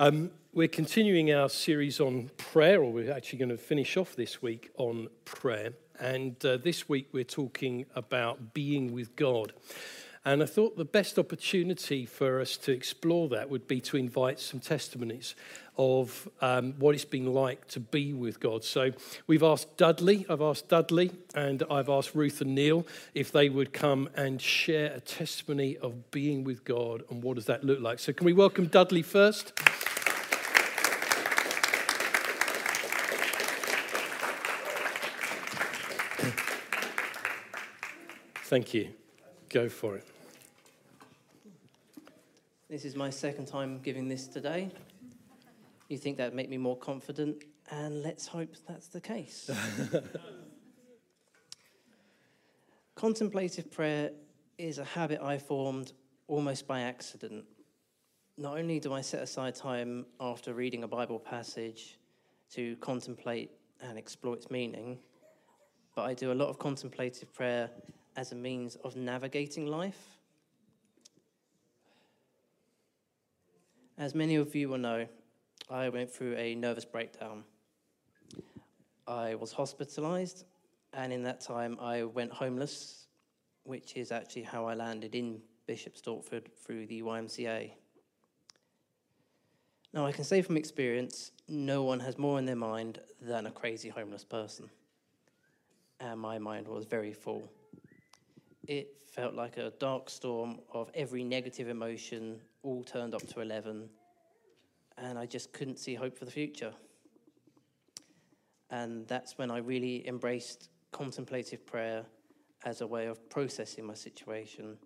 Um, we're continuing our series on prayer, or we're actually going to finish off this week on prayer. And uh, this week we're talking about being with God. And I thought the best opportunity for us to explore that would be to invite some testimonies of um, what it's been like to be with God. So we've asked Dudley, I've asked Dudley, and I've asked Ruth and Neil if they would come and share a testimony of being with God and what does that look like. So can we welcome Dudley first? Thank you. Go for it. This is my second time giving this today. You think that'd make me more confident, and let's hope that's the case. Contemplative prayer is a habit I formed almost by accident. Not only do I set aside time after reading a Bible passage to contemplate and explore its meaning, but I do a lot of contemplative prayer as a means of navigating life As many of you will know, I went through a nervous breakdown. I was hospitalized, and in that time, I went homeless, which is actually how I landed in Bishop Stortford through the YMCA. Now, I can say from experience, no one has more in their mind than a crazy homeless person. And my mind was very full. It felt like a dark storm of every negative emotion all turned up to 11, and I just couldn't see hope for the future. And that's when I really embraced contemplative prayer as a way of processing my situation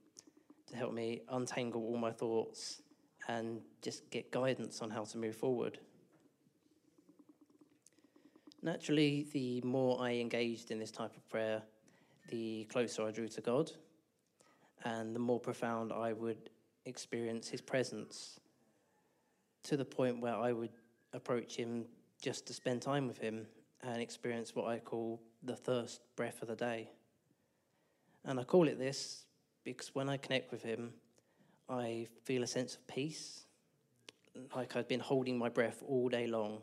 to help me untangle all my thoughts and just get guidance on how to move forward. Naturally, the more I engaged in this type of prayer, the closer I drew to God, and the more profound I would experience His presence to the point where I would approach Him just to spend time with Him and experience what I call the thirst breath of the day. And I call it this because when I connect with Him, I feel a sense of peace, like I've been holding my breath all day long.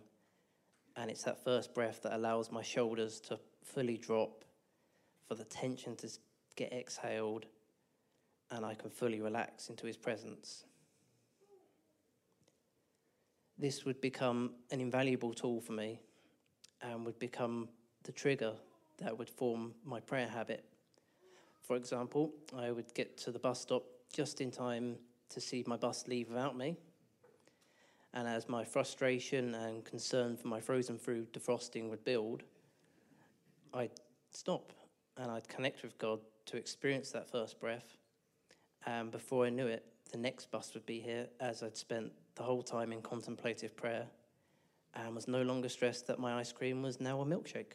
And it's that first breath that allows my shoulders to fully drop, for the tension to get exhaled, and I can fully relax into his presence. This would become an invaluable tool for me and would become the trigger that would form my prayer habit. For example, I would get to the bus stop just in time to see my bus leave without me. And as my frustration and concern for my frozen food defrosting would build, I'd stop and I'd connect with God to experience that first breath and before I knew it, the next bus would be here as I'd spent the whole time in contemplative prayer and was no longer stressed that my ice cream was now a milkshake.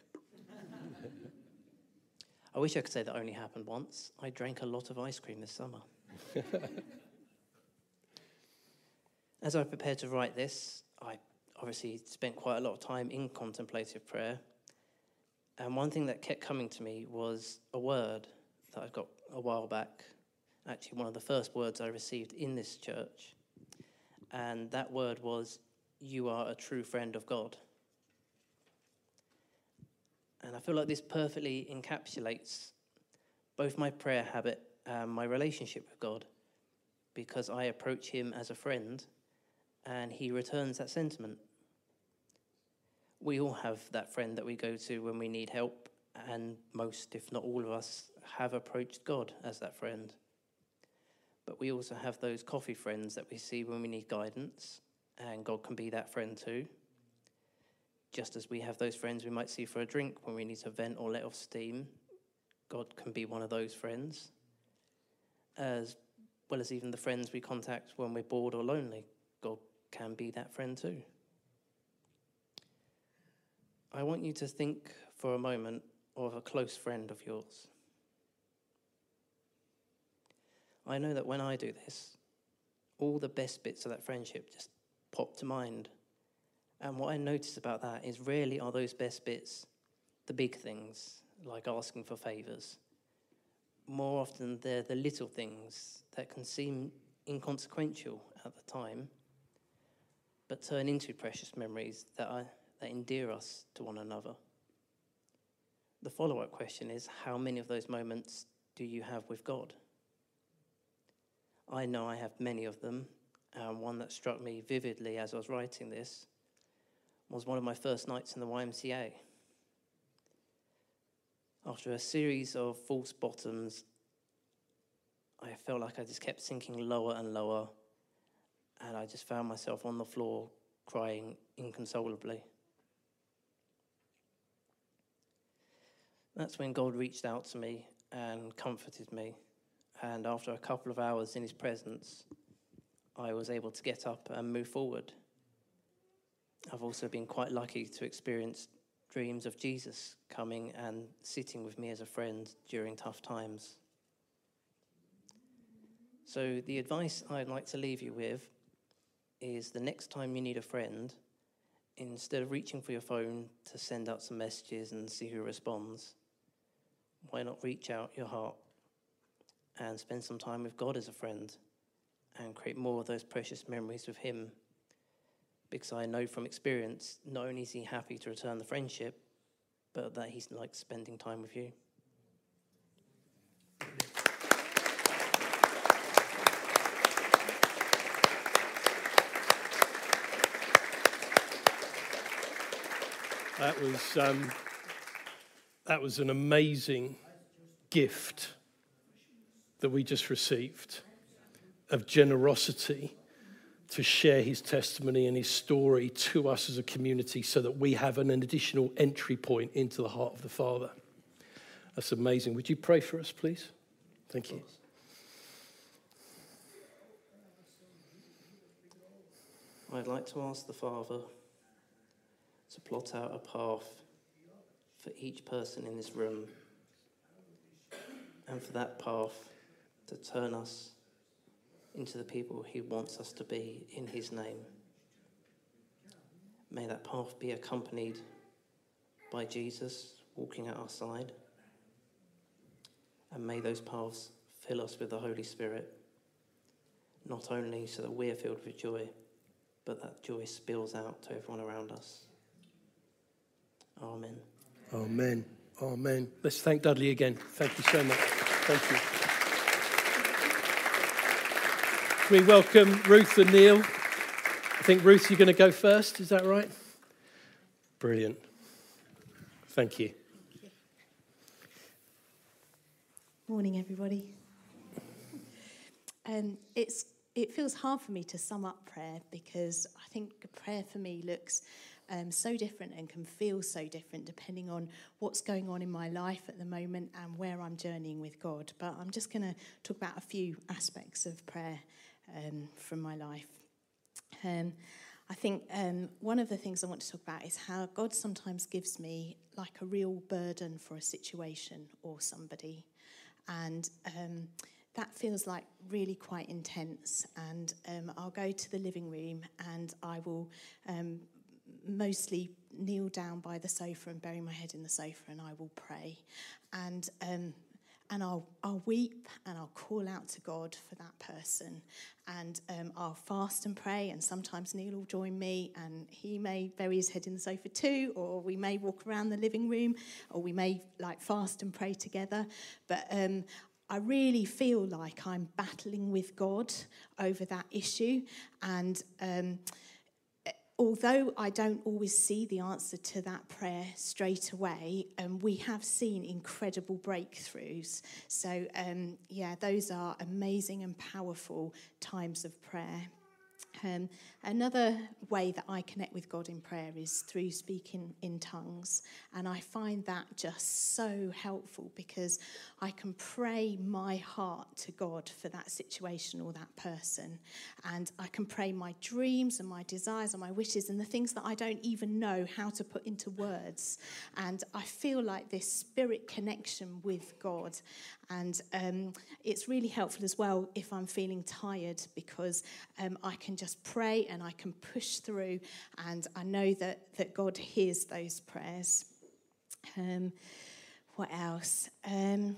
I wish I could say that only happened once. I drank a lot of ice cream this summer. As I prepared to write this, I obviously spent quite a lot of time in contemplative prayer. And one thing that kept coming to me was a word that I got a while back actually one of the first words I received in this church. And that word was, You are a true friend of God. And I feel like this perfectly encapsulates both my prayer habit and my relationship with God because I approach Him as a friend and He returns that sentiment. We all have that friend that we go to when we need help, and most, if not all of us, have approached God as that friend but we also have those coffee friends that we see when we need guidance, and God can be that friend too. Just as we have those friends we might see for a drink when we need to vent or let off steam, God can be one of those friends, as well as even the friends we contact when we're bored or lonely. God can be that friend too. I want you to think for a moment of a close friend of yours. I know that when I do this, all the best bits of that friendship just pop to mind. And what I notice about that is rarely are those best bits the big things, like asking for favors. More often, they're the little things that can seem inconsequential at the time, but turn into precious memories that, are, that endear us to one another. The follow up question is how many of those moments do you have with God? I know I have many of them. Um, one that struck me vividly as I was writing this was one of my first nights in the YMCA. After a series of false bottoms, I felt like I just kept sinking lower and lower, and I just found myself on the floor crying inconsolably. That's when God reached out to me and comforted me. And after a couple of hours in his presence, I was able to get up and move forward. I've also been quite lucky to experience dreams of Jesus coming and sitting with me as a friend during tough times. So, the advice I'd like to leave you with is the next time you need a friend, instead of reaching for your phone to send out some messages and see who responds, why not reach out your heart and spend some time with God as a friend and create more of those precious memories with Him? Because I know from experience, not only is He happy to return the friendship, but that He's like spending time with you. That was, um, that was an amazing gift that we just received of generosity to share his testimony and his story to us as a community so that we have an additional entry point into the heart of the Father. That's amazing. Would you pray for us, please? Thank you. I'd like to ask the Father to plot out a path for each person in this room and for that path to turn us into the people he wants us to be in his name. May that path be accompanied by Jesus walking at our side. And may those paths fill us with the Holy Spirit, not only so that we're filled with joy, but that joy spills out to everyone around us. Amen. Amen. Amen. Let's thank Dudley again. Thank you so much. Thank you. We welcome Ruth and Neil. I think, Ruth, you're going to go first. Is that right? Brilliant. Thank you. Morning, everybody. Um, it's it feels hard for me to sum up prayer because I think prayer for me looks um, so different and can feel so different depending on what's going on in my life at the moment and where I'm journeying with God. But I'm just going to talk about a few aspects of prayer um, from my life. Um, I think um, one of the things I want to talk about is how God sometimes gives me like a real burden for a situation or somebody. And um, that feels like really quite intense. And um, I'll go to the living room and I will um, mostly kneel down by the sofa and bury my head in the sofa and I will pray. And um, and I'll, I'll weep and I'll call out to God for that person. And um, I'll fast and pray, and sometimes Neil will join me, and he may bury his head in the sofa too, or we may walk around the living room, or we may like fast and pray together. But um, I really feel like I'm battling with God over that issue, and um, although I don't always see the answer to that prayer straight away, um, we have seen incredible breakthroughs. So, um, yeah, those are amazing and powerful times of prayer. Um, another way that I connect with God in prayer is through speaking in tongues. And I find that just so helpful because I can pray my heart to God for that situation or that person. And I can pray my dreams and my desires and my wishes and the things that I don't even know how to put into words. And I feel like this spirit connection with God. And um, it's really helpful as well if I'm feeling tired because um, I can just pray and I can push through, and I know that, that God hears those prayers. Um, what else? Um,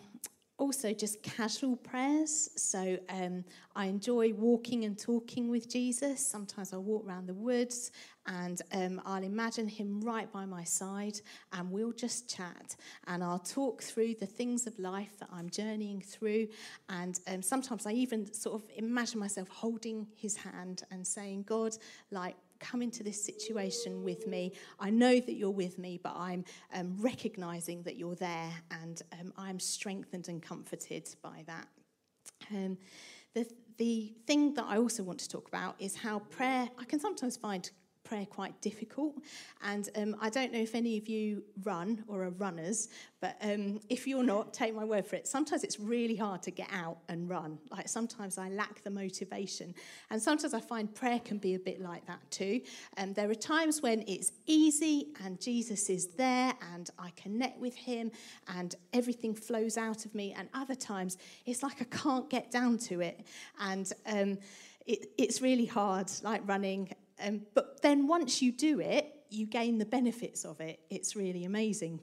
also just casual prayers. So um, I enjoy walking and talking with Jesus. Sometimes I walk around the woods and um, I'll imagine him right by my side and we'll just chat and I'll talk through the things of life that I'm journeying through. And um, sometimes I even sort of imagine myself holding his hand and saying, God, like, come into this situation with me. I know that you're with me, but I'm um, recognizing that you're there and um, I'm strengthened and comforted by that. Um, the, the thing that I also want to talk about is how prayer, I can sometimes find prayer quite difficult. And um, I don't know if any of you run or are runners, but um, if you're not, take my word for it. Sometimes it's really hard to get out and run. Like sometimes I lack the motivation. And sometimes I find prayer can be a bit like that too. Um, there are times when it's easy and Jesus is there and I connect with him and everything flows out of me. And other times it's like I can't get down to it. And um, it, it's really hard, like running. Um, but then once you do it, you gain the benefits of it. It's really amazing.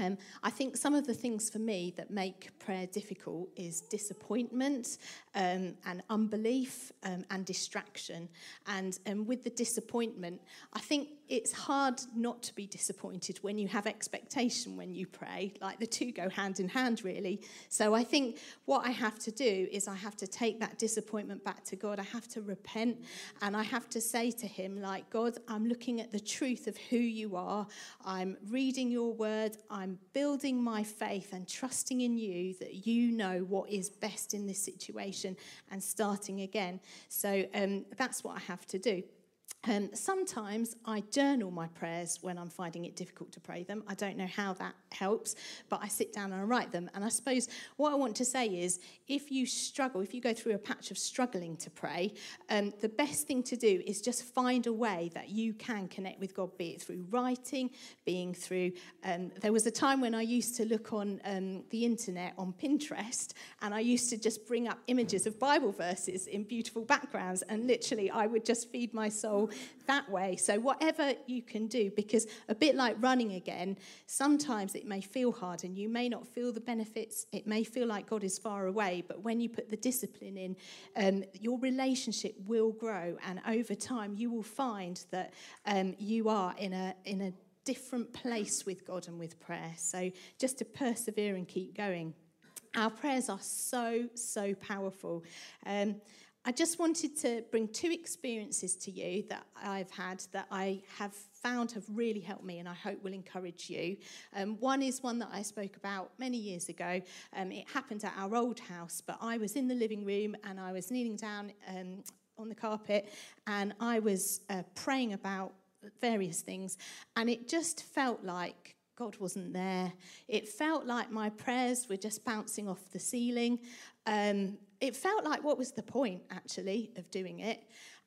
Um, I think some of the things for me that make prayer difficult is disappointment um, and unbelief um, and distraction. And um, with the disappointment, I think it's hard not to be disappointed when you have expectation when you pray. Like the two go hand in hand, really. So I think what I have to do is I have to take that disappointment back to God. I have to repent and I have to say to Him, like, God, I'm looking at the truth of who you are. I'm reading your word. I'm building my faith and trusting in you that you know what is best in this situation and starting again. So um, that's what I have to do. Um, sometimes I journal my prayers when I'm finding it difficult to pray them. I don't know how that helps, but I sit down and I write them. And I suppose what I want to say is if you struggle, if you go through a patch of struggling to pray, um, the best thing to do is just find a way that you can connect with God, be it through writing, being through. Um, there was a time when I used to look on um, the internet on Pinterest and I used to just bring up images of Bible verses in beautiful backgrounds, and literally I would just feed my soul that way. So, whatever you can do, because a bit like running again, sometimes it may feel hard and you may not feel the benefits. It may feel like God is far away, but when you put the discipline in, um, your relationship will grow. And over time, you will find that um, you are in a, in a different place with God and with prayer. So, just to persevere and keep going. Our prayers are so, so powerful. Um, I just wanted to bring two experiences to you that I've had that I have found have really helped me and I hope will encourage you. Um, one is one that I spoke about many years ago. Um, it happened at our old house, but I was in the living room and I was kneeling down um, on the carpet and I was uh, praying about various things, and it just felt like God wasn't there. It felt like my prayers were just bouncing off the ceiling. Um, it felt like what was the point, actually, of doing it?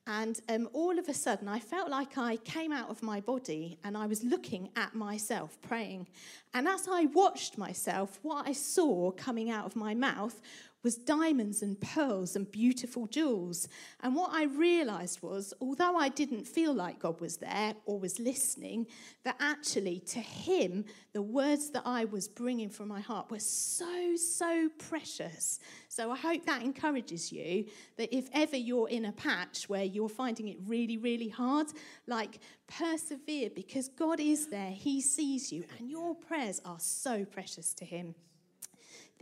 And um, all of a sudden, I felt like I came out of my body and I was looking at myself praying. And as I watched myself, what I saw coming out of my mouth was diamonds and pearls and beautiful jewels. And what I realized was, although I didn't feel like God was there or was listening, that actually to Him, the words that I was bringing from my heart were so, so precious. So I hope that encourages you that if ever you're in a patch where you're finding it really, really hard, like persevere because God is there, He sees you, and your prayers are so precious to Him.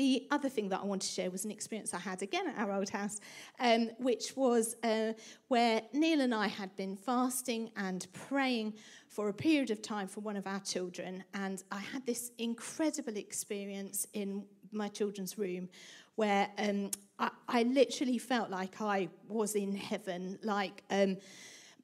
The other thing that I want to share was an experience I had again at our old house, um, which was uh, where Neil and I had been fasting and praying for a period of time for one of our children. And I had this incredible experience in my children's room where um, I, I, literally felt like I was in heaven, like. Um,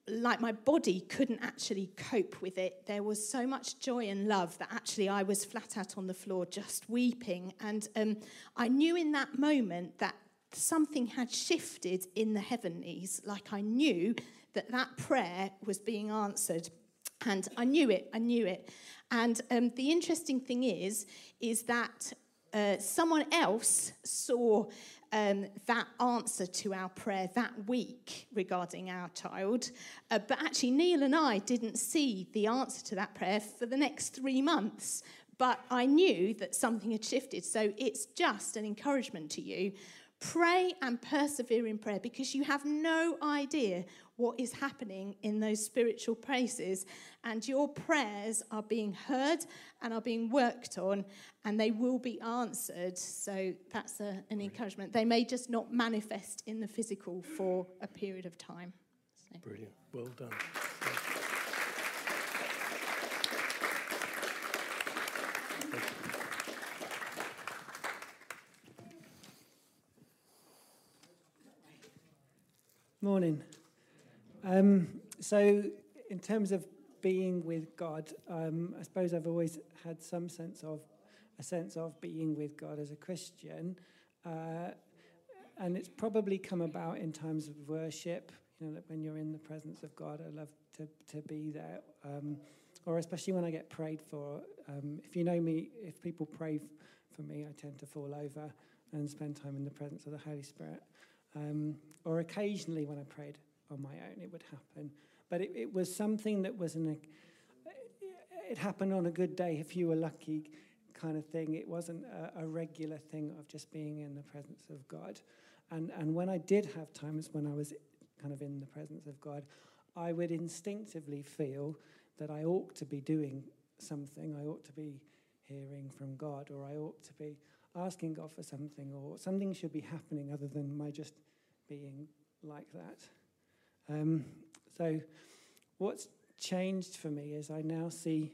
like my body couldn't actually cope with it. There was so much joy and love that actually I was flat out on the floor just weeping. And um, I knew in that moment that something had shifted in the heavenlies, like I knew that that prayer was being answered. And I knew it, I knew it. And um, the interesting thing is, is that uh, someone else saw um, that answer to our prayer that week regarding our child. Uh, but actually, Neil and I didn't see the answer to that prayer for the next three months. But I knew that something had shifted. So it's just an encouragement to you. Pray and persevere in prayer because you have no idea what is happening in those spiritual places. And your prayers are being heard and are being worked on, and they will be answered. So that's a, an encouragement. They may just not manifest in the physical for a period of time. So. Brilliant. Well done. Morning. Um, so, in terms of being with God, um, I suppose I've always had some sense of a sense of being with God as a Christian, uh, and it's probably come about in times of worship. You know, that when you're in the presence of God, I love to to be there, um, or especially when I get prayed for. Um, if you know me, if people pray for me, I tend to fall over and spend time in the presence of the Holy Spirit. Um, or occasionally when I prayed on my own, it would happen. But it, it was something that was an, it happened on a good day if you were lucky kind of thing. It wasn't a, a regular thing of just being in the presence of God. And, and when I did have times when I was kind of in the presence of God, I would instinctively feel that I ought to be doing something. I ought to be hearing from God, or I ought to be asking God for something, or something should be happening other than my just being like that. Um, so, what's changed for me is I now see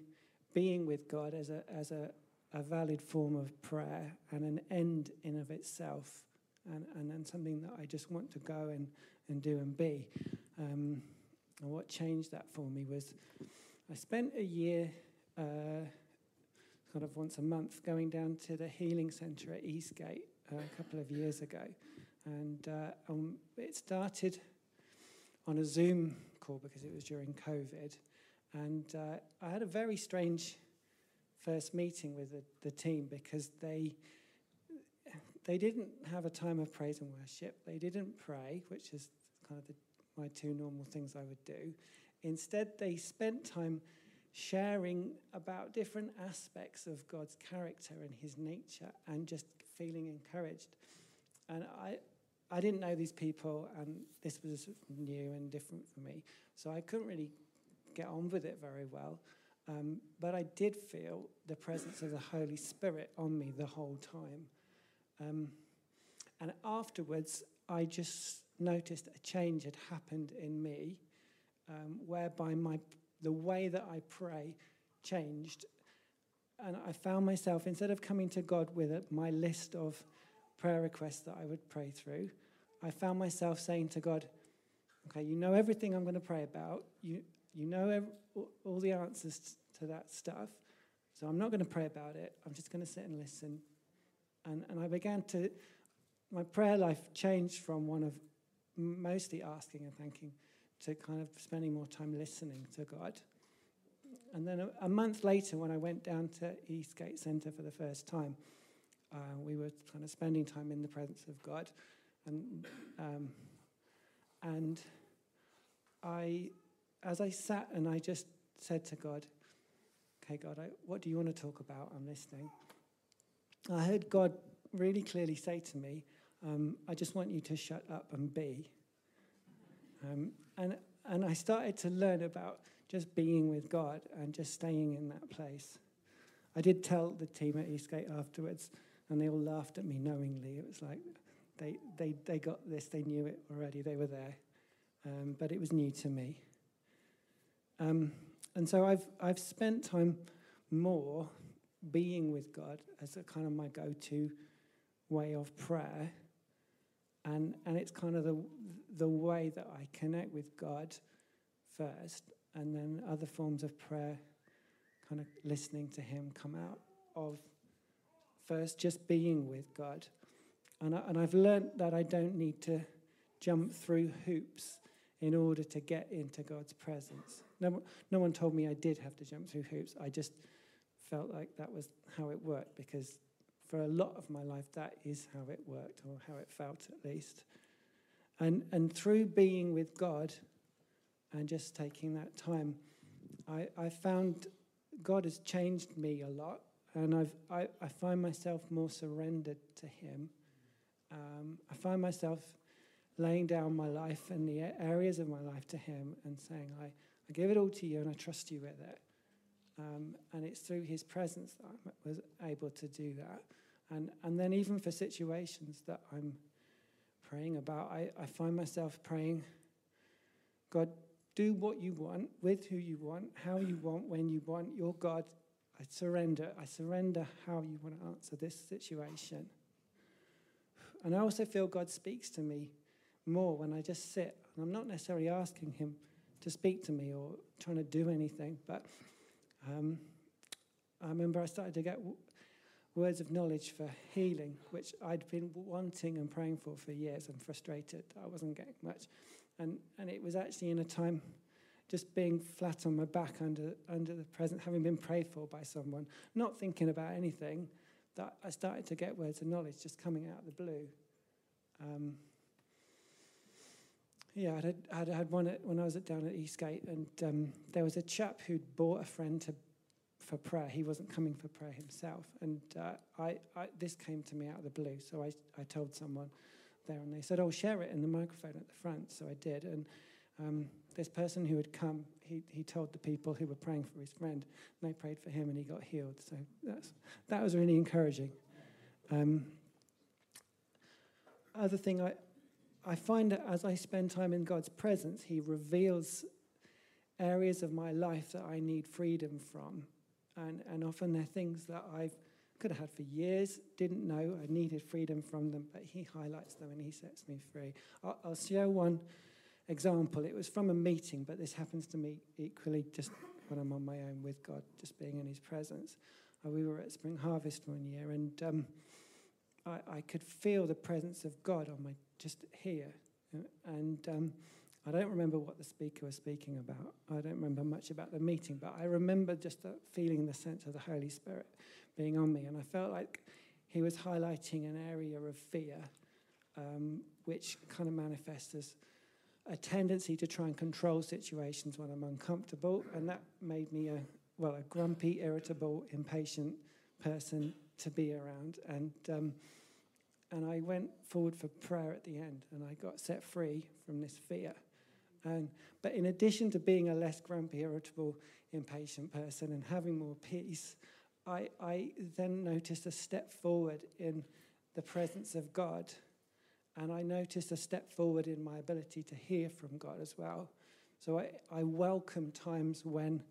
being with God as a as a, a valid form of prayer and an end in of itself, and, and, and something that I just want to go and, and do and be. Um, and what changed that for me was I spent a year. Uh, kind of once a month going down to the healing centre at Eastgate uh, a couple of years ago. And uh, um, it started on a Zoom call because it was during COVID. And uh, I had a very strange first meeting with the, the team because they they didn't have a time of praise and worship. They didn't pray, which is kind of the, my two normal things I would do. Instead, they spent time sharing about different aspects of God's character and his nature and just feeling encouraged. And I, I didn't know these people, and this was new and different for me. So I couldn't really get on with it very well. Um, but I did feel the presence of the Holy Spirit on me the whole time. Um, and afterwards, I just noticed a change had happened in me, um, whereby my the way that I pray changed. And I found myself, instead of coming to God with my list of prayer requests that I would pray through, I found myself saying to God, okay, you know everything I'm going to pray about. You, you know every, all the answers to that stuff. So I'm not going to pray about it. I'm just going to sit and listen. And, and I began to, my prayer life changed from one of mostly asking and thanking to kind of spending more time listening to God. And then a, a month later, when I went down to Eastgate Centre for the first time, uh, we were kind of spending time in the presence of God. And, um, and I, as I sat and I just said to God, okay, God, I, what do you want to talk about? I'm listening. I heard God really clearly say to me, um, I just want you to shut up and be. Um, and, and I started to learn about just being with God and just staying in that place. I did tell the team at Eastgate afterwards, and they all laughed at me knowingly. It was like they, they, they got this, they knew it already, they were there. Um, but it was new to me. Um, and so I've, I've spent time more being with God as a kind of my go to way of prayer. And, and it's kind of the, the way that I connect with God first, and then other forms of prayer, kind of listening to Him, come out of first just being with God. And, I, and I've learned that I don't need to jump through hoops in order to get into God's presence. No, no one told me I did have to jump through hoops. I just felt like that was how it worked because for a lot of my life, that is how it worked, or how it felt at least. And, and through being with God and just taking that time, I, I found God has changed me a lot. and I've, I, I find myself more surrendered to Him. Um, I find myself laying down my life and the areas of my life to Him and saying, I, I give it all to you and I trust you with it. Um, and it's through His presence that I was able to do that. And, and then, even for situations that I'm praying about, I, I find myself praying, God, do what you want, with who you want, how you want, when you want. Your God, I surrender. I surrender how you want to answer this situation. And I also feel God speaks to me more when I just sit. And I'm not necessarily asking Him to speak to me or trying to do anything, but um, I remember I started to get words of knowledge for healing, which I'd been wanting and praying for for years and frustrated. I wasn't getting much. And, and it was actually in a time just being flat on my back under, under the present, having been prayed for by someone, not thinking about anything, that I started to get words of knowledge just coming out of the blue. Um, yeah, I'd had, I'd had one at, when I was at, down at Eastgate, and um, there was a chap who'd bought a friend to, for prayer. He wasn't coming for prayer himself, and uh, I, I, this came to me out of the blue. So I, I told someone there, and they said, "Oh, share it in the microphone at the front." So I did, and um, this person who had come, he, he told the people who were praying for his friend, and they prayed for him, and he got healed. So that's, that was really encouraging. Um, other thing I, I find that as I spend time in God's presence, He reveals areas of my life that I need freedom from. And, and often they're things that I've could have had for years, didn't know I needed freedom from them, but He highlights them and He sets me free. I'll, I'll share one example. It was from a meeting, but this happens to me equally just when I'm on my own with God, just being in His presence. Uh, we were at Spring Harvest one year, and um, I, I could feel the presence of God on my just here. And um, I don't remember what the speaker was speaking about. I don't remember much about the meeting, but I remember just the feeling the sense of the Holy Spirit being on me. And I felt like he was highlighting an area of fear, um, which kind of manifests as a tendency to try and control situations when I'm uncomfortable. And that made me a, well, a grumpy, irritable, impatient person to be around. And um, and I went forward for prayer at the end, and I got set free from this fear. And, but in addition to being a less grumpy, irritable, impatient person and having more peace, I, I then noticed a step forward in the presence of God. And I noticed a step forward in my ability to hear from God as well. So I, I welcome times when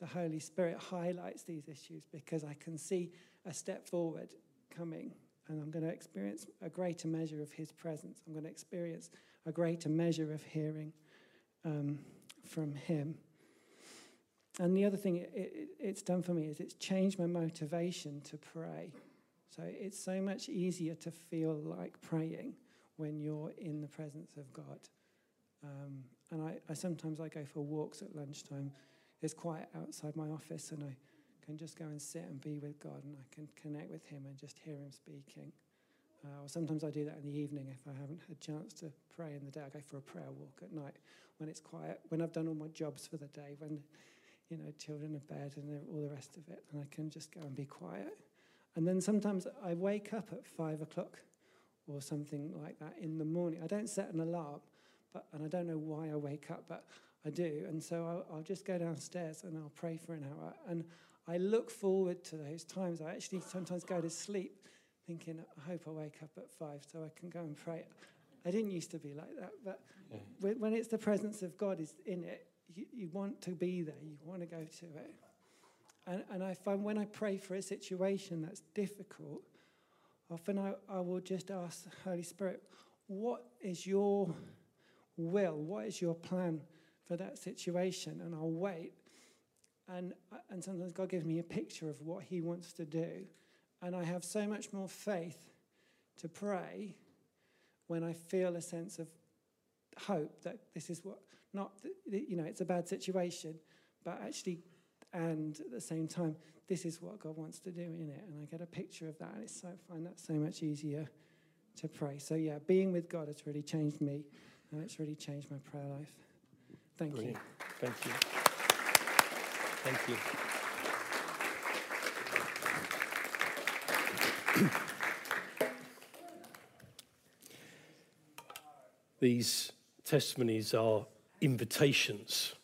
the Holy Spirit highlights these issues because I can see a step forward coming and I'm going to experience a greater measure of His presence. I'm going to experience a greater measure of hearing um, from Him. And the other thing it, it, it's done for me is it's changed my motivation to pray. So it's so much easier to feel like praying when you're in the presence of God. Um, and I, I sometimes I go for walks at lunchtime. It's quiet outside my office, and I can just go and sit and be with God and I can connect with Him and just hear Him speaking. Uh, or sometimes I do that in the evening if I haven't had a chance to pray in the day. I go for a prayer walk at night when it's quiet, when I've done all my jobs for the day, when you know children are bed and all the rest of it, and I can just go and be quiet. And then sometimes I wake up at five o'clock or something like that in the morning. I don't set an alarm, but and I don't know why I wake up, but I do. And so I'll, I'll just go downstairs and I'll pray for an hour. And I look forward to those times. I actually sometimes go to sleep thinking, I hope I wake up at five so I can go and pray. I didn't used to be like that, but yeah. when it's the presence of God is in it, you, you, want to be there, you want to go to it. And, and I find when I pray for a situation that's difficult, often I, I will just ask the Holy Spirit, what is your will? What is your plan for that situation? And I'll wait and, and sometimes God gives me a picture of what He wants to do. And I have so much more faith to pray when I feel a sense of hope that this is what, not, you know, it's a bad situation, but actually, and at the same time, this is what God wants to do in it. And I get a picture of that, and it's so, I find that so much easier to pray. So, yeah, being with God has really changed me, and it's really changed my prayer life. Thank Brilliant. you. Thank you. Thank you. These testimonies are invitations,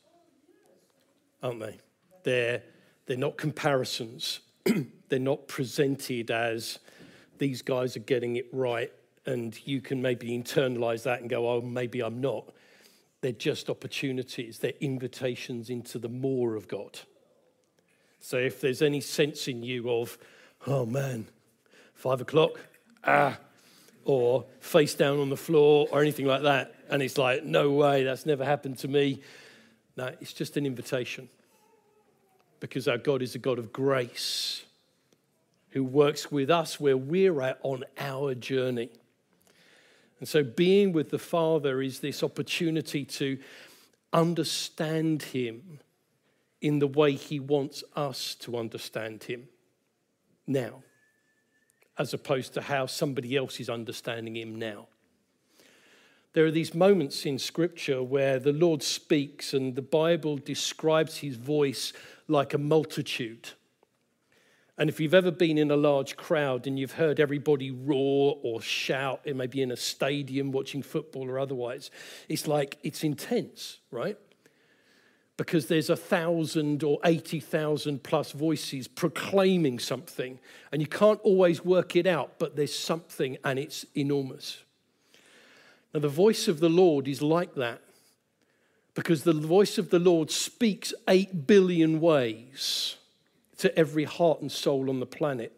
aren't they? They're, they're not comparisons. they're not presented as these guys are getting it right and you can maybe internalize that and go, oh, maybe I'm not. They're just opportunities, they're invitations into the more of God. So if there's any sense in you of, oh man, five o'clock, ah, or face down on the floor or anything like that, and it's like, no way, that's never happened to me. No, it's just an invitation. Because our God is a God of grace who works with us where we're at on our journey. And so, being with the Father is this opportunity to understand Him in the way He wants us to understand Him now, as opposed to how somebody else is understanding Him now. There are these moments in Scripture where the Lord speaks and the Bible describes His voice like a multitude. And if you've ever been in a large crowd and you've heard everybody roar or shout, it may be in a stadium watching football or otherwise, it's like it's intense, right? Because there's a thousand or 80,000 plus voices proclaiming something, and you can't always work it out, but there's something and it's enormous. Now, the voice of the Lord is like that because the voice of the Lord speaks 8 billion ways to every heart and soul on the planet.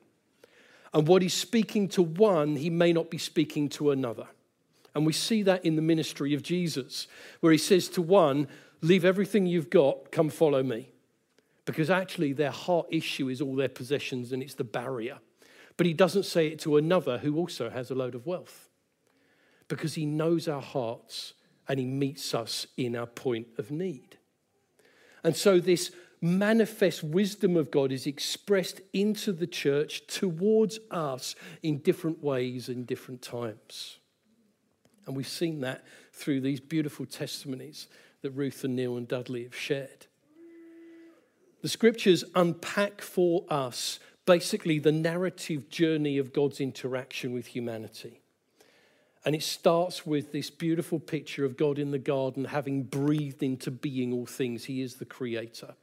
And what he's speaking to one, he may not be speaking to another. And we see that in the ministry of Jesus, where he says to one, Leave everything you've got, come follow me. Because actually, their heart issue is all their possessions and it's the barrier. But he doesn't say it to another who also has a load of wealth. Because he knows our hearts and he meets us in our point of need. And so, this manifest wisdom of God is expressed into the church towards us in different ways in different times. And we've seen that through these beautiful testimonies that Ruth and Neil and Dudley have shared. The scriptures unpack for us basically the narrative journey of God's interaction with humanity. And it starts with this beautiful picture of God in the garden having breathed into being all things. He is the creator.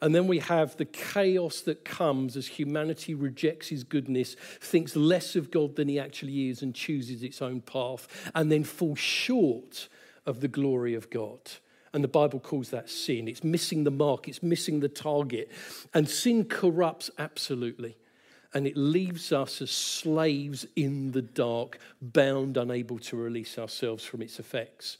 And then we have the chaos that comes as humanity rejects his goodness, thinks less of God than he actually is, and chooses its own path, and then falls short of the glory of God. And the Bible calls that sin. It's missing the mark, it's missing the target. And sin corrupts absolutely. And it leaves us as slaves in the dark, bound, unable to release ourselves from its effects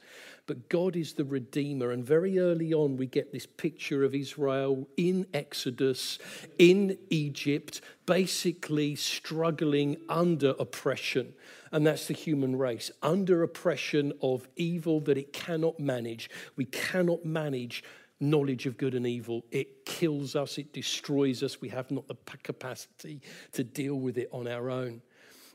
but God is the Redeemer. And very early on, we get this picture of Israel in Exodus, in Egypt, basically struggling under oppression. And that's the human race, under oppression of evil that it cannot manage. We cannot manage knowledge of good and evil. It kills us, it destroys us. We have not the capacity to deal with it on our own.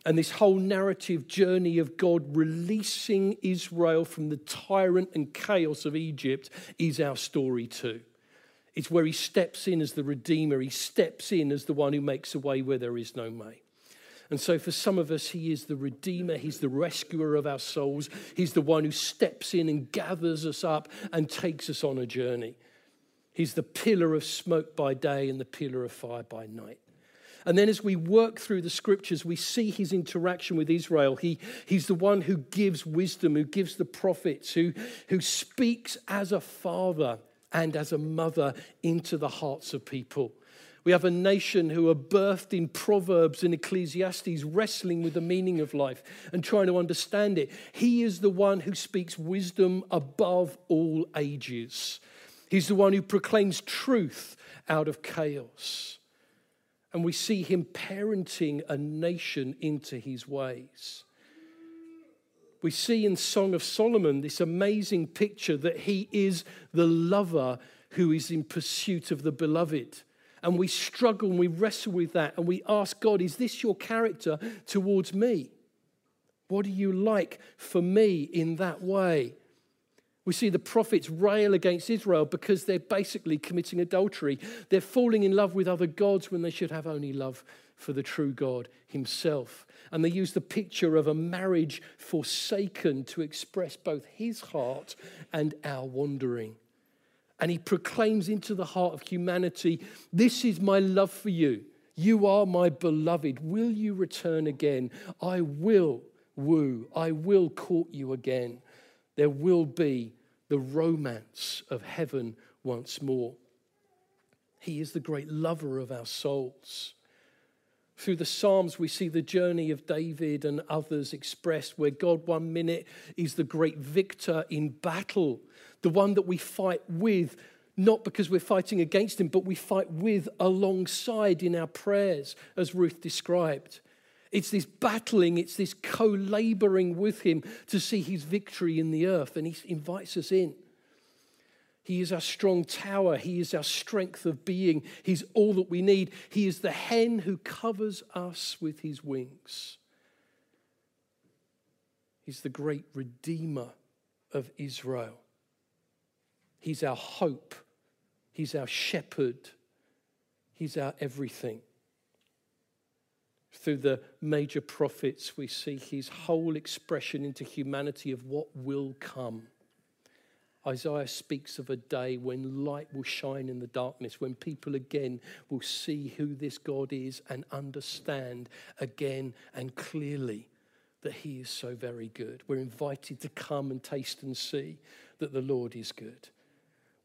And this whole narrative journey of God releasing Israel from the tyrant and chaos of Egypt is our story too. It's where he steps in as the Redeemer, he steps in as the one who makes a way where there is no way. And so, for some of us, He is the Redeemer. He's the rescuer of our souls. He's the one who steps in and gathers us up and takes us on a journey. He's the pillar of smoke by day and the pillar of fire by night. And then as we work through the scriptures, we see his interaction with Israel. He, he's the one who gives wisdom, who gives the prophets, who, who speaks as a father and as a mother into the hearts of people. We have a nation who are birthed in Proverbs and Ecclesiastes, wrestling with the meaning of life and trying to understand it. He is the one who speaks wisdom above all ages. He's the one who proclaims truth out of chaos and we see him parenting a nation into his ways. We see in Song of Solomon this amazing picture that he is the lover who is in pursuit of the beloved. And we struggle and we wrestle with that and we ask God, is this your character towards me? What do you like for me in that way? We see the prophets rail against Israel because they're basically committing adultery. They're falling in love with other gods when they should have only love for the true God himself. And they use the picture of a marriage forsaken to express both his heart and our wandering. And he proclaims into the heart of humanity This is my love for you. You are my beloved. Will you return again? I will woo. I will court you again. There will be the romance of heaven once more. He is the great lover of our souls. Through the Psalms, we see the journey of David and others expressed, where God, one minute, is the great victor in battle, the one that we fight with, not because we're fighting against him, but we fight with alongside in our prayers, as Ruth described. It's this battling, it's this co laboring with him to see his victory in the earth, and he invites us in. He is our strong tower. He is our strength of being. He's all that we need. He is the hen who covers us with his wings. He's the great redeemer of Israel. He's our hope. He's our shepherd. He's our everything. Through the major prophets, we see his whole expression into humanity of what will come. Isaiah speaks of a day when light will shine in the darkness, when people again will see who this God is and understand again and clearly that He is so very good. We're invited to come and taste and see that the Lord is good.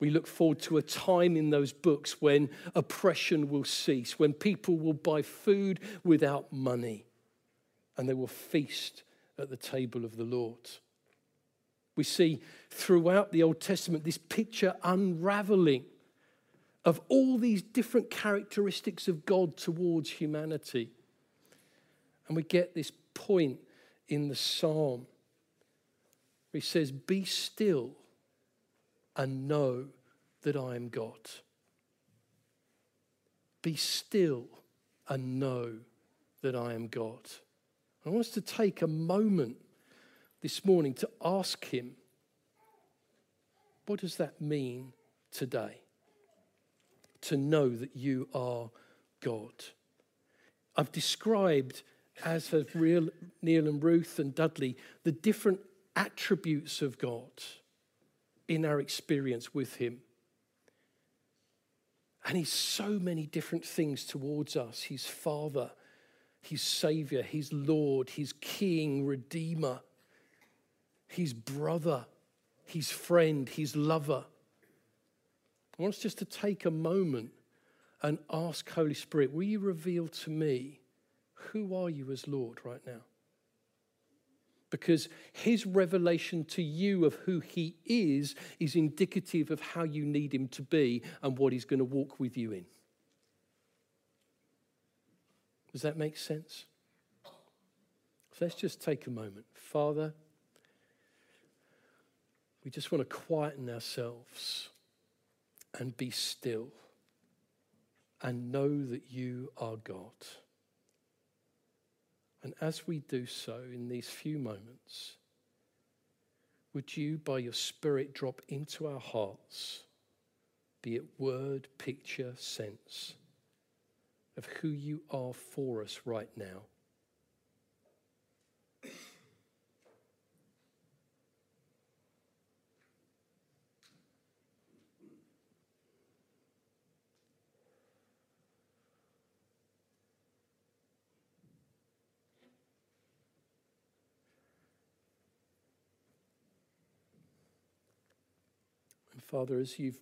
We look forward to a time in those books when oppression will cease, when people will buy food without money, and they will feast at the table of the Lord. We see throughout the Old Testament this picture unraveling of all these different characteristics of God towards humanity. And we get this point in the psalm where he says, Be still and know that I am God. Be still and know that I am God. I want us to take a moment this morning to ask Him, what does that mean today? To know that you are God. I've described, as have Neil and Ruth and Dudley, the different attributes of God in our experience with Him. And He's so many different things towards us. He's Father, He's Savior, He's Lord, He's King, Redeemer his brother, his friend, his lover. I want us just to take a moment and ask Holy Spirit, will you reveal to me who are you as Lord right now? Because his revelation to you of who he is is indicative of how you need him to be and what he's going to walk with you in. Does that make sense? So let's just take a moment. Father, we just want to quieten ourselves and be still and know that you are God. And as we do so in these few moments, would you, by your Spirit, drop into our hearts, be it word, picture, sense, of who you are for us right now? Father, as you've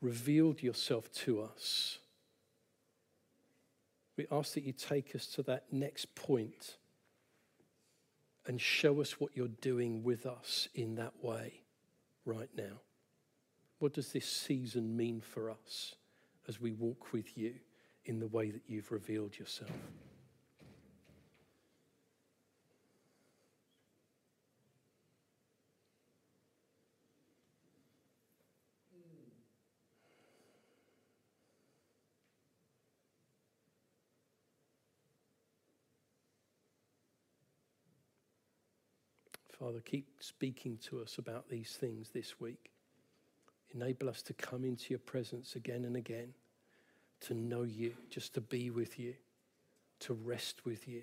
revealed yourself to us, we ask that you take us to that next point and show us what you're doing with us in that way right now. What does this season mean for us as we walk with you in the way that you've revealed yourself? Father, keep speaking to us about these things this week. Enable us to come into your presence again and again, to know you, just to be with you. to rest with you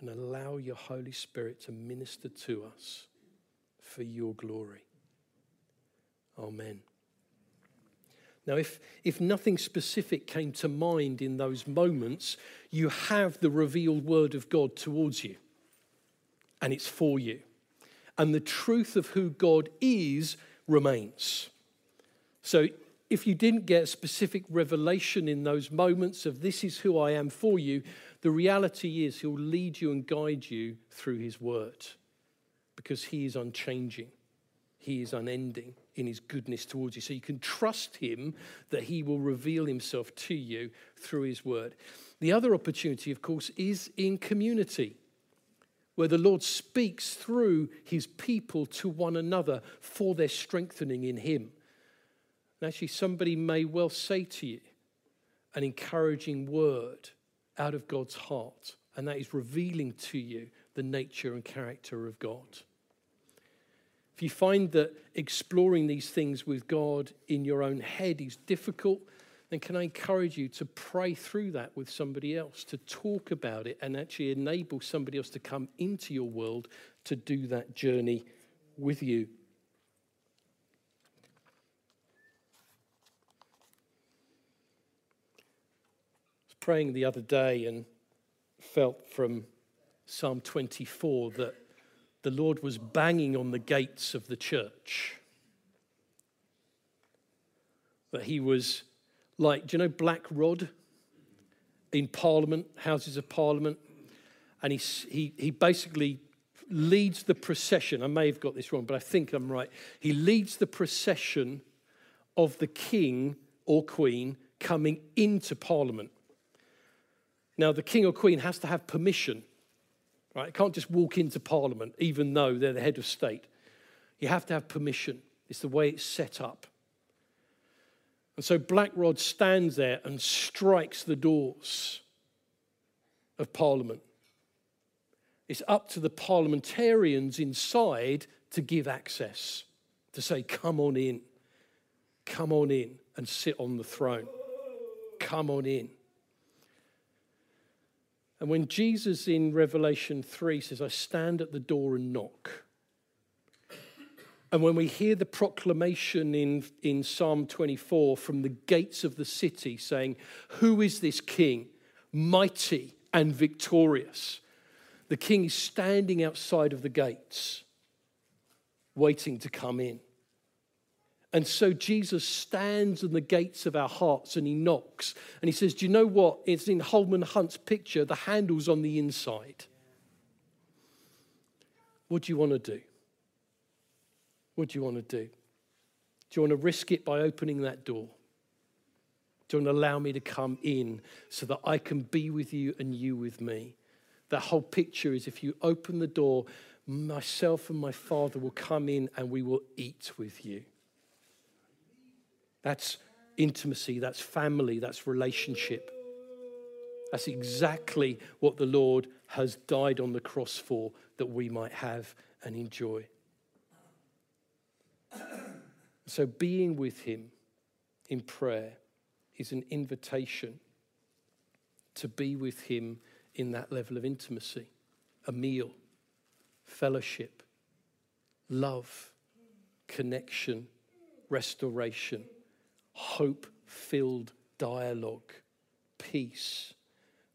and allow your Holy Spirit to minister to us for your glory. Amen. Now, if, if nothing specific came to mind in those moments, you have the revealed word of God towards you, and it's for you. And the truth of who God is remains. So, if you didn't get specific revelation in those moments of this is who I am for you, the reality is He'll lead you and guide you through His word because He is unchanging, He is unending in His goodness towards you. So you can trust Him that He will reveal Himself to you through His word. The other opportunity, of course, is in community. Where the Lord speaks through his people to one another for their strengthening in him. And actually, somebody may well say to you an encouraging word out of God's heart, and that is revealing to you the nature and character of God. If you find that exploring these things with God in your own head is difficult, then can I encourage you to pray through that with somebody else, to talk about it, and actually enable somebody else to come into your world to do that journey with you. I was praying the other day and felt from Psalm 24 that the Lord was banging on the gates of the church. That he was like, do you know Black Rod in Parliament, Houses of Parliament? And he, he, he basically leads the procession. I may have got this wrong, but I think I'm right. He leads the procession of the king or queen coming into Parliament. Now, the king or queen has to have permission, right? It can't just walk into parliament, even though they're the head of state. You have to have permission. It's the way it's set up. And so Black Rod stands there and strikes the doors of parliament. It's up to the parliamentarians inside to give access, to say, come on in, come on in and sit on the throne. Come on in. And when Jesus in Revelation 3 says, I stand at the door and knock, and when we hear the proclamation in, in Psalm 24 from the gates of the city saying, Who is this king, mighty and victorious? The king is standing outside of the gates, waiting to come in. And so Jesus stands in the gates of our hearts and he knocks. And he says, Do you know what? It's in Holman Hunt's picture, the handle's on the inside. What do you want to do? What do you want to do? Do you want to risk it by opening that door? Do you want to allow me to come in so that I can be with you and you with me? That whole picture is if you open the door, myself and my Father will come in and we will eat with you. That's intimacy, that's family, that's relationship. That's exactly what the Lord has died on the cross for, that we might have and enjoy. So, being with Him in prayer is an invitation to be with Him in that level of intimacy a meal, fellowship, love, connection, restoration hope filled dialogue, peace,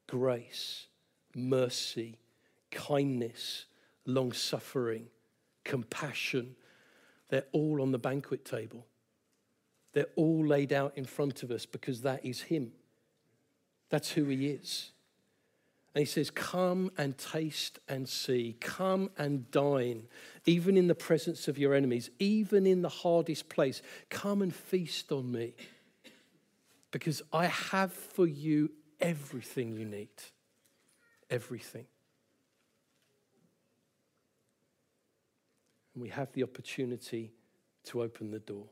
grace, mercy, kindness, long suffering, compassion. They're all on the banquet table. They're all laid out in front of us because that is Him. That's who He is. And he says, Come and taste and see. Come and dine, even in the presence of your enemies, even in the hardest place. Come and feast on me, because I have for you everything you need. Everything. And we have the opportunity to open the door.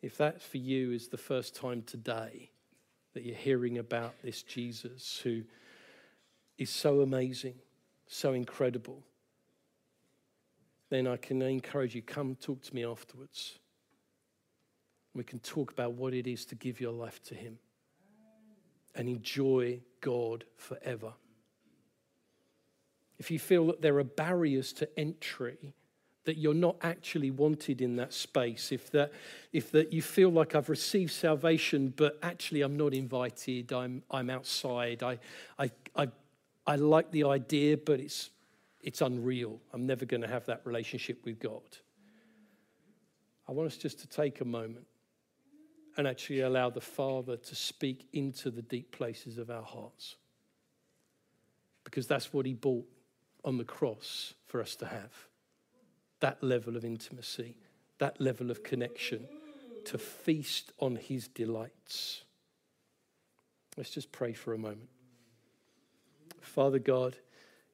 If that for you is the first time today, that you're hearing about this Jesus who is so amazing, so incredible, then I can encourage you come talk to me afterwards. We can talk about what it is to give your life to Him. and enjoy God forever. If you feel that there are barriers to entry, that you're not actually wanted in that space, if that, if that you feel like I've received salvation, but actually I'm not invited, I'm, I'm outside, I, I, I, I like the idea, but it's, it's unreal. I'm never going to have that relationship with God. I want us just to take a moment and actually allow the Father to speak into the deep places of our hearts. Because that's what He bought on the cross for us to have that level of intimacy, that level of connection, to feast on His delights. Let's just pray for a moment. Father God,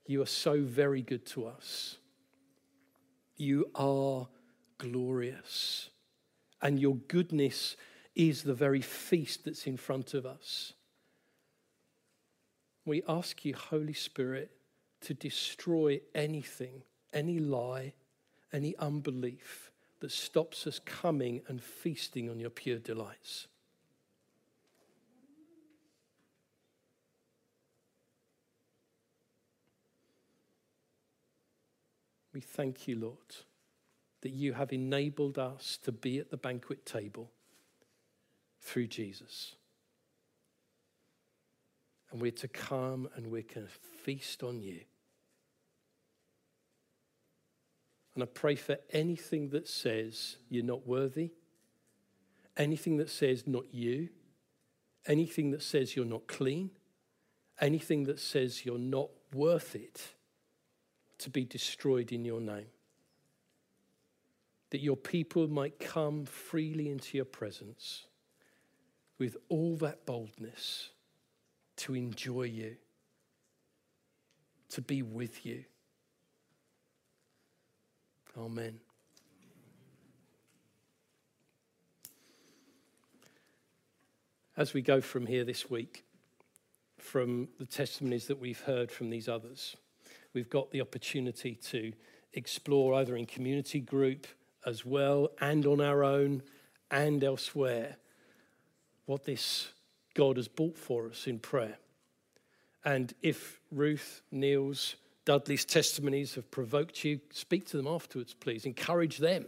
you are so very good to us. You are glorious. And your goodness is the very feast that's in front of us. We ask you, Holy Spirit, to destroy anything, any lie, any unbelief that stops us coming and feasting on your pure delights. We thank you, Lord, that you have enabled us to be at the banquet table through Jesus. And we're to come and we can feast on you. And I pray for anything that says you're not worthy, anything that says not you, anything that says you're not clean, anything that says you're not worth it to be destroyed in your name. That your people might come freely into your presence with all that boldness to enjoy you, to be with you. Amen. As we go from here this week, from the testimonies that we've heard from these others, we've got the opportunity to explore either in community group as well and on our own and elsewhere what this God has bought for us in prayer. And if Ruth, Neil's, Dudley's testimonies have provoked you, speak to them afterwards, please. Encourage them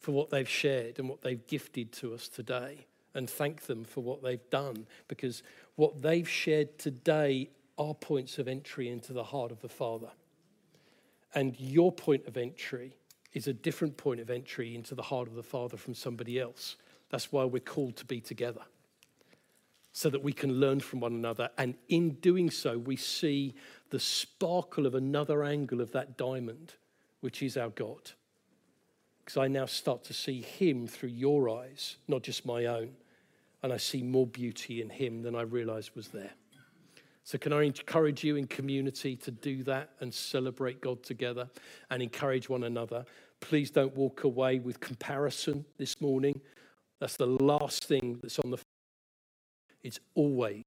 for what they've shared and what they've gifted to us today. And thank them for what they've done because what they've shared today are points of entry into the heart of the Father. And your point of entry is a different point of entry into the heart of the Father from somebody else. That's why we're called to be together, so that we can learn from one another. And in doing so, we see the sparkle of another angle of that diamond, which is our God. Because I now start to see Him through your eyes, not just my own. And I see more beauty in Him than I realized was there. So, can I encourage you in community to do that and celebrate God together and encourage one another? Please don't walk away with comparison this morning. That's the last thing that's on the. It's always